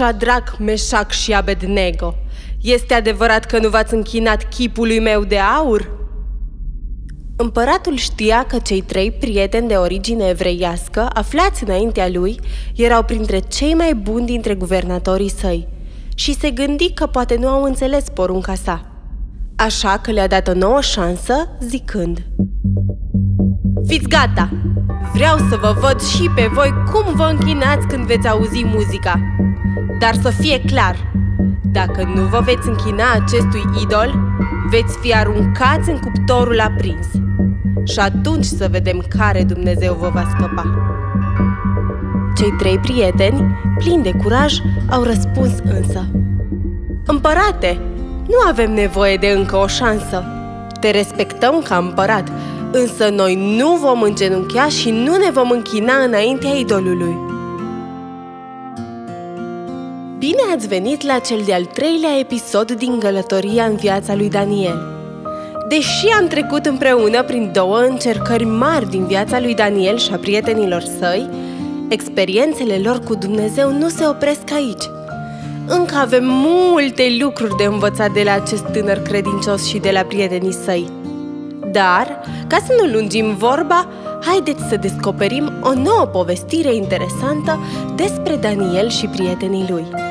Shadrach, Meșac și Abednego, este adevărat că nu v-ați închinat chipului meu de aur? Împăratul știa că cei trei prieteni de origine evreiască, aflați înaintea lui, erau printre cei mai buni dintre guvernatorii săi și se gândi că poate nu au înțeles porunca sa. Așa că le-a dat o nouă șansă, zicând Fiți gata! Vreau să vă văd și pe voi cum vă închinați când veți auzi muzica. Dar să fie clar, dacă nu vă veți închina acestui idol, veți fi aruncați în cuptorul aprins. Și atunci să vedem care Dumnezeu vă va scăpa. Cei trei prieteni, plini de curaj, au răspuns însă. Împărate, nu avem nevoie de încă o șansă. Te respectăm ca împărat, însă noi nu vom îngenunchea și nu ne vom închina înaintea idolului. Bine ați venit la cel de-al treilea episod din Gălătoria în viața lui Daniel. Deși am trecut împreună prin două încercări mari din viața lui Daniel și a prietenilor săi, experiențele lor cu Dumnezeu nu se opresc aici. Încă avem multe lucruri de învățat de la acest tânăr credincios și de la prietenii săi. Dar, ca să nu lungim vorba, haideți să descoperim o nouă povestire interesantă despre Daniel și prietenii lui.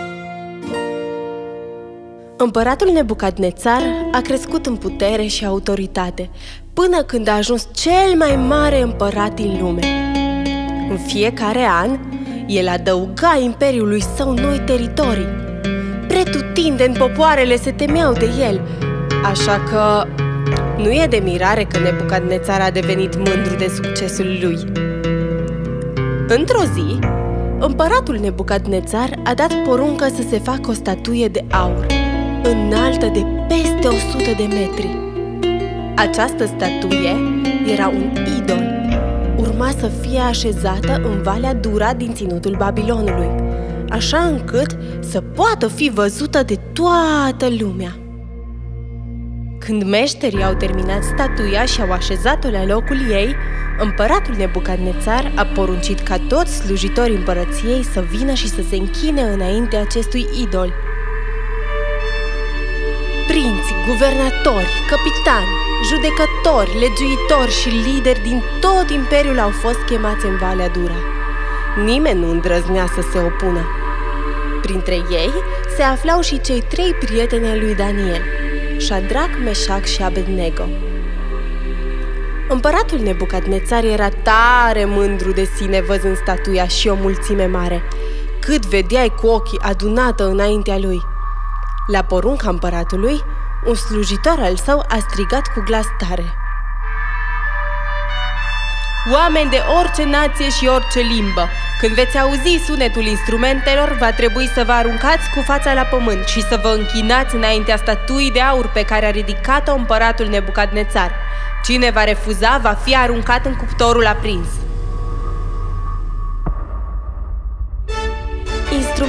Împăratul Nebucadnețar a crescut în putere și autoritate, până când a ajuns cel mai mare împărat din lume. În fiecare an, el adăuga imperiului său noi teritorii. Pretutindeni popoarele se temeau de el, așa că nu e de mirare că Nebucadnețar a devenit mândru de succesul lui. Într-o zi, împăratul Nebucadnețar a dat poruncă să se facă o statuie de aur, înaltă de peste 100 de metri. Această statuie era un idol. Urma să fie așezată în Valea Dura din ținutul Babilonului, așa încât să poată fi văzută de toată lumea. Când meșterii au terminat statuia și au așezat-o la locul ei, împăratul Nebucadnețar a poruncit ca toți slujitorii împărăției să vină și să se închine înainte acestui idol. Prinți, guvernatori, capitani, judecători, legiuitori și lideri din tot imperiul au fost chemați în Valea Dura. Nimeni nu îndrăznea să se opună. Printre ei se aflau și cei trei prieteni ai lui Daniel – Shadrach, Meșac și Abednego. Împăratul Nebucadnețar era tare mândru de sine văzând statuia și o mulțime mare, cât vedeai cu ochii adunată înaintea lui. La porunca împăratului, un slujitor al său a strigat cu glas tare. Oameni de orice nație și orice limbă, când veți auzi sunetul instrumentelor, va trebui să vă aruncați cu fața la pământ și să vă închinați înaintea statuii de aur pe care a ridicat-o împăratul Nebucadnețar. Cine va refuza va fi aruncat în cuptorul aprins.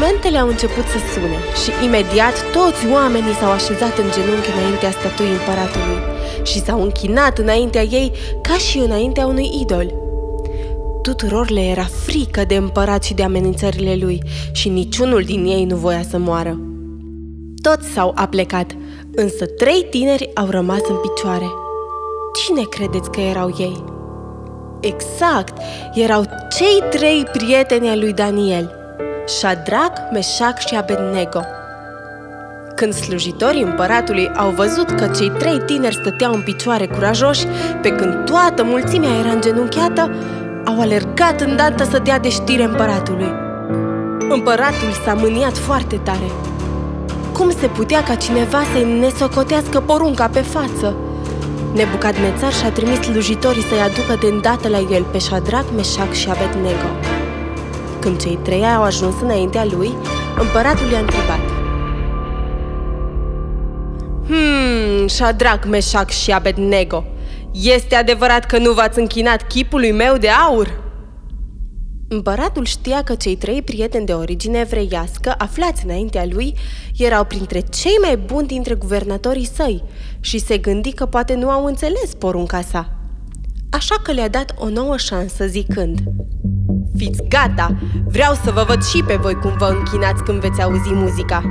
Instrumentele au început să sune și imediat toți oamenii s-au așezat în genunchi înaintea statuii împăratului și s-au închinat înaintea ei ca și înaintea unui idol. Tuturor le era frică de împărat și de amenințările lui și niciunul din ei nu voia să moară. Toți s-au aplecat, însă trei tineri au rămas în picioare. Cine credeți că erau ei? Exact, erau cei trei prieteni ai lui Daniel, Shadrach, Meșac și Abednego. Când slujitorii împăratului au văzut că cei trei tineri stăteau în picioare curajoși, pe când toată mulțimea era îngenunchiată, au alergat îndată să dea de știre împăratului. Împăratul s-a mâniat foarte tare. Cum se putea ca cineva să-i nesocotească porunca pe față? Nebucadnețar și-a trimis slujitorii să-i aducă de îndată la el pe Shadrach, Meșac și Abednego. Când cei trei au ajuns înaintea lui, împăratul i-a întrebat. Hmm, Shadrach, Meșac și Abednego, este adevărat că nu v-ați închinat chipului meu de aur? Împăratul știa că cei trei prieteni de origine evreiască, aflați înaintea lui, erau printre cei mai buni dintre guvernatorii săi și se gândi că poate nu au înțeles porunca sa. Așa că le-a dat o nouă șansă zicând Fiți gata! Vreau să vă văd și pe voi cum vă închinați când veți auzi muzica.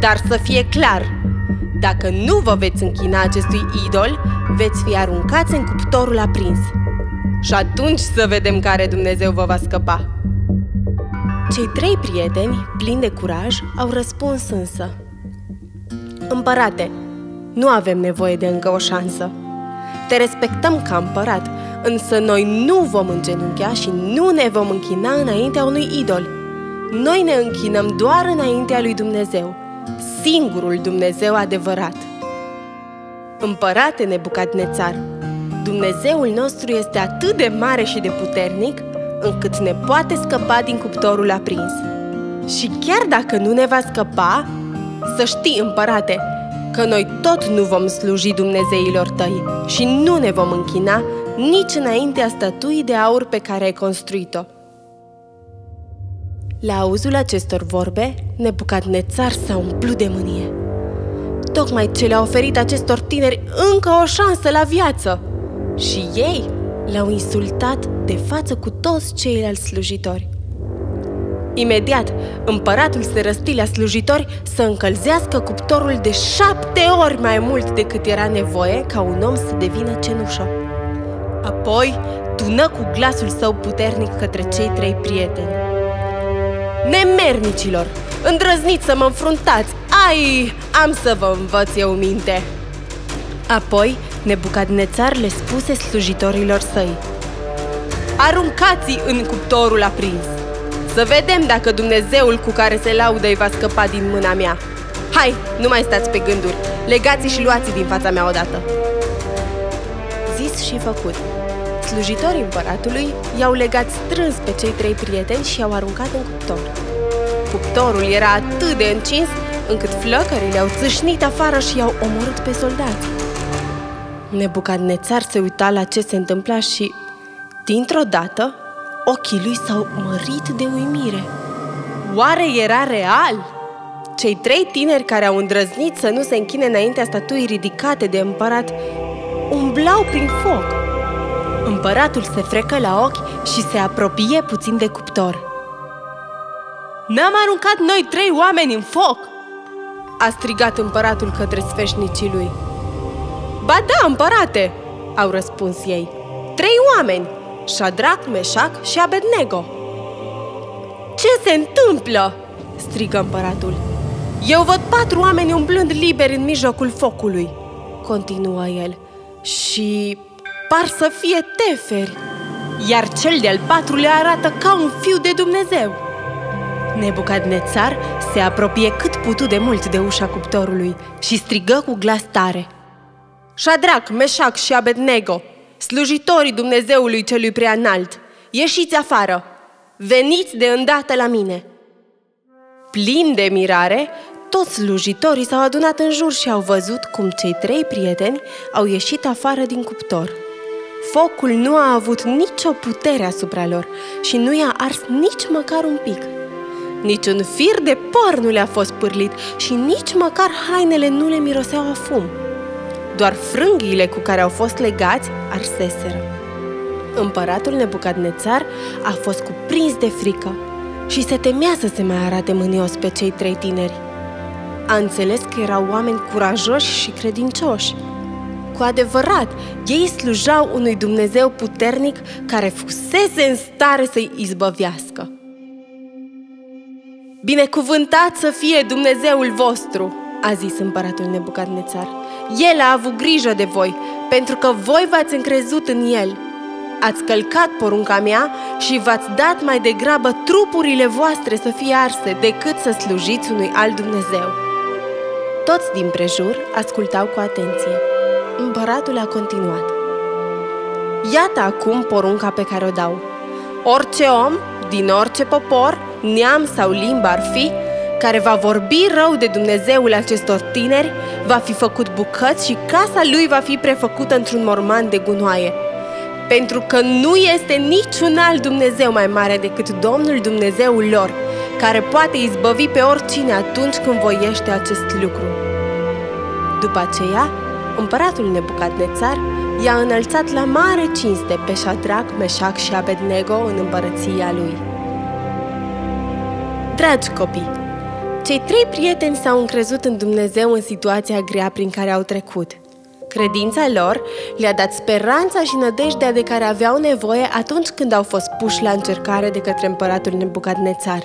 Dar să fie clar, dacă nu vă veți închina acestui idol, veți fi aruncați în cuptorul aprins. Și atunci să vedem care Dumnezeu vă va scăpa. Cei trei prieteni, plini de curaj, au răspuns însă. Împărate, nu avem nevoie de încă o șansă. Te respectăm ca împărat, însă noi nu vom îngenunchea și nu ne vom închina înaintea unui idol. Noi ne închinăm doar înaintea lui Dumnezeu, singurul Dumnezeu adevărat. Împărate Nebucadnețar, Dumnezeul nostru este atât de mare și de puternic încât ne poate scăpa din cuptorul aprins. Și chiar dacă nu ne va scăpa, să știi, împărate, că noi tot nu vom sluji Dumnezeilor tăi și nu ne vom închina nici înaintea statuii de aur pe care ai construit-o. La auzul acestor vorbe, Nebucadnețar s-a umplut de mânie. Tocmai ce le-a oferit acestor tineri încă o șansă la viață. Și ei l-au insultat de față cu toți ceilalți slujitori. Imediat, împăratul se răsti la slujitori să încălzească cuptorul de șapte ori mai mult decât era nevoie ca un om să devină cenușă. Apoi tună cu glasul său puternic către cei trei prieteni. Nemernicilor, îndrăzniți să mă înfruntați! Ai, am să vă învăț eu minte! Apoi, Nebucadnețar le spuse slujitorilor săi. Aruncați în cuptorul aprins! Să vedem dacă Dumnezeul cu care se laudă îi va scăpa din mâna mea. Hai, nu mai stați pe gânduri, legați și luați din fața mea odată. Zis și făcut. Slujitorii împăratului i-au legat strâns pe cei trei prieteni și i-au aruncat în cuptor. Cuptorul era atât de încins încât flăcările au țâșnit afară și i-au omorât pe soldați. Nebucadnețar se uita la ce se întâmpla și, dintr-o dată, ochii lui s-au mărit de uimire. Oare era real? Cei trei tineri care au îndrăznit să nu se închine înaintea statuii ridicate de împărat umblau prin foc. Împăratul se frecă la ochi și se apropie puțin de cuptor. N-am aruncat noi trei oameni în foc!" a strigat împăratul către sfeșnicii lui. Ba da, împărate!" au răspuns ei. Trei oameni! Shadrach, Meșac și Abednego. Ce se întâmplă? strigă împăratul. Eu văd patru oameni umblând liberi în mijlocul focului, continuă el, și par să fie teferi, iar cel de-al patrulea arată ca un fiu de Dumnezeu. Nebucadnețar se apropie cât putu de mult de ușa cuptorului și strigă cu glas tare. Shadrach, Meșac și Abednego, slujitorii Dumnezeului celui prea înalt, ieșiți afară, veniți de îndată la mine. Plin de mirare, toți slujitorii s-au adunat în jur și au văzut cum cei trei prieteni au ieșit afară din cuptor. Focul nu a avut nicio putere asupra lor și nu i-a ars nici măcar un pic. Niciun fir de păr nu le-a fost pârlit și nici măcar hainele nu le miroseau a fum. Doar frânghiile cu care au fost legați arseseră. Împăratul Nebucadnețar a fost cuprins de frică și se temea să se mai arate mânios pe cei trei tineri. A înțeles că erau oameni curajoși și credincioși. Cu adevărat, ei slujau unui Dumnezeu puternic care fusese în stare să-i izbăvească. Binecuvântat să fie Dumnezeul vostru, a zis împăratul Nebucadnețar. El a avut grijă de voi, pentru că voi v-ați încrezut în El. Ați călcat porunca mea și v-ați dat mai degrabă trupurile voastre să fie arse decât să slujiți unui alt Dumnezeu. Toți din prejur ascultau cu atenție. Împăratul a continuat. Iată acum porunca pe care o dau. Orice om, din orice popor, neam sau limbă ar fi, care va vorbi rău de Dumnezeul acestor tineri, va fi făcut bucăți și casa lui va fi prefăcută într-un morman de gunoaie. Pentru că nu este niciun alt Dumnezeu mai mare decât Domnul Dumnezeul lor, care poate izbăvi pe oricine atunci când voiește acest lucru. După aceea, împăratul Nebucadnețar i-a înălțat la mare cinste pe Shadrach, Meșac și Abednego în împărăția lui. Dragi copii, cei trei prieteni s-au încrezut în Dumnezeu în situația grea prin care au trecut. Credința lor le-a dat speranța și nădejdea de care aveau nevoie atunci când au fost puși la încercare de către împăratul Nebucadnețar.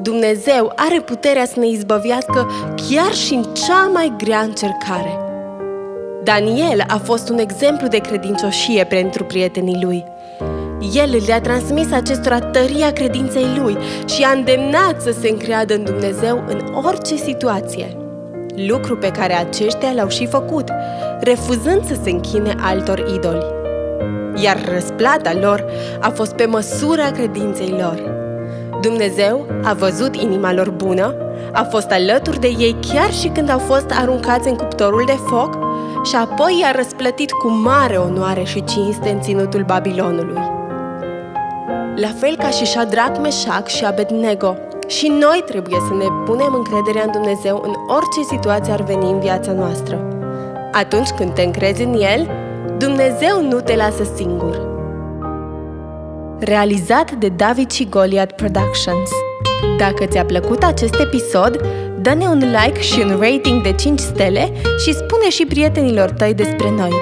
Dumnezeu are puterea să ne izbăvească chiar și în cea mai grea încercare. Daniel a fost un exemplu de credincioșie pentru prietenii lui. El le-a transmis acestora tăria credinței lui și a îndemnat să se încreadă în Dumnezeu în orice situație. Lucru pe care aceștia l-au și făcut, refuzând să se închine altor idoli. Iar răsplata lor a fost pe măsura credinței lor. Dumnezeu a văzut inima lor bună, a fost alături de ei chiar și când au fost aruncați în cuptorul de foc și apoi i-a răsplătit cu mare onoare și cinste în ținutul Babilonului. La fel ca și Shadrach, Meșac și Abednego, și noi trebuie să ne punem încrederea în Dumnezeu în orice situație ar veni în viața noastră. Atunci când te încrezi în El, Dumnezeu nu te lasă singur realizat de David și Goliath Productions. Dacă ți-a plăcut acest episod, dă-ne un like și un rating de 5 stele și spune și prietenilor tăi despre noi.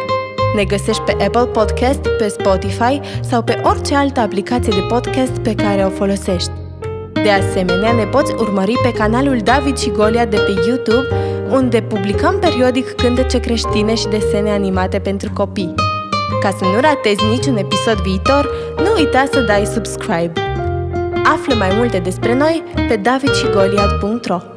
Ne găsești pe Apple Podcast, pe Spotify sau pe orice altă aplicație de podcast pe care o folosești. De asemenea, ne poți urmări pe canalul David și Golia de pe YouTube, unde publicăm periodic cântece creștine și desene animate pentru copii. Ca să nu ratezi niciun episod viitor, nu uita să dai subscribe. Află mai multe despre noi pe davidshigoliad.ro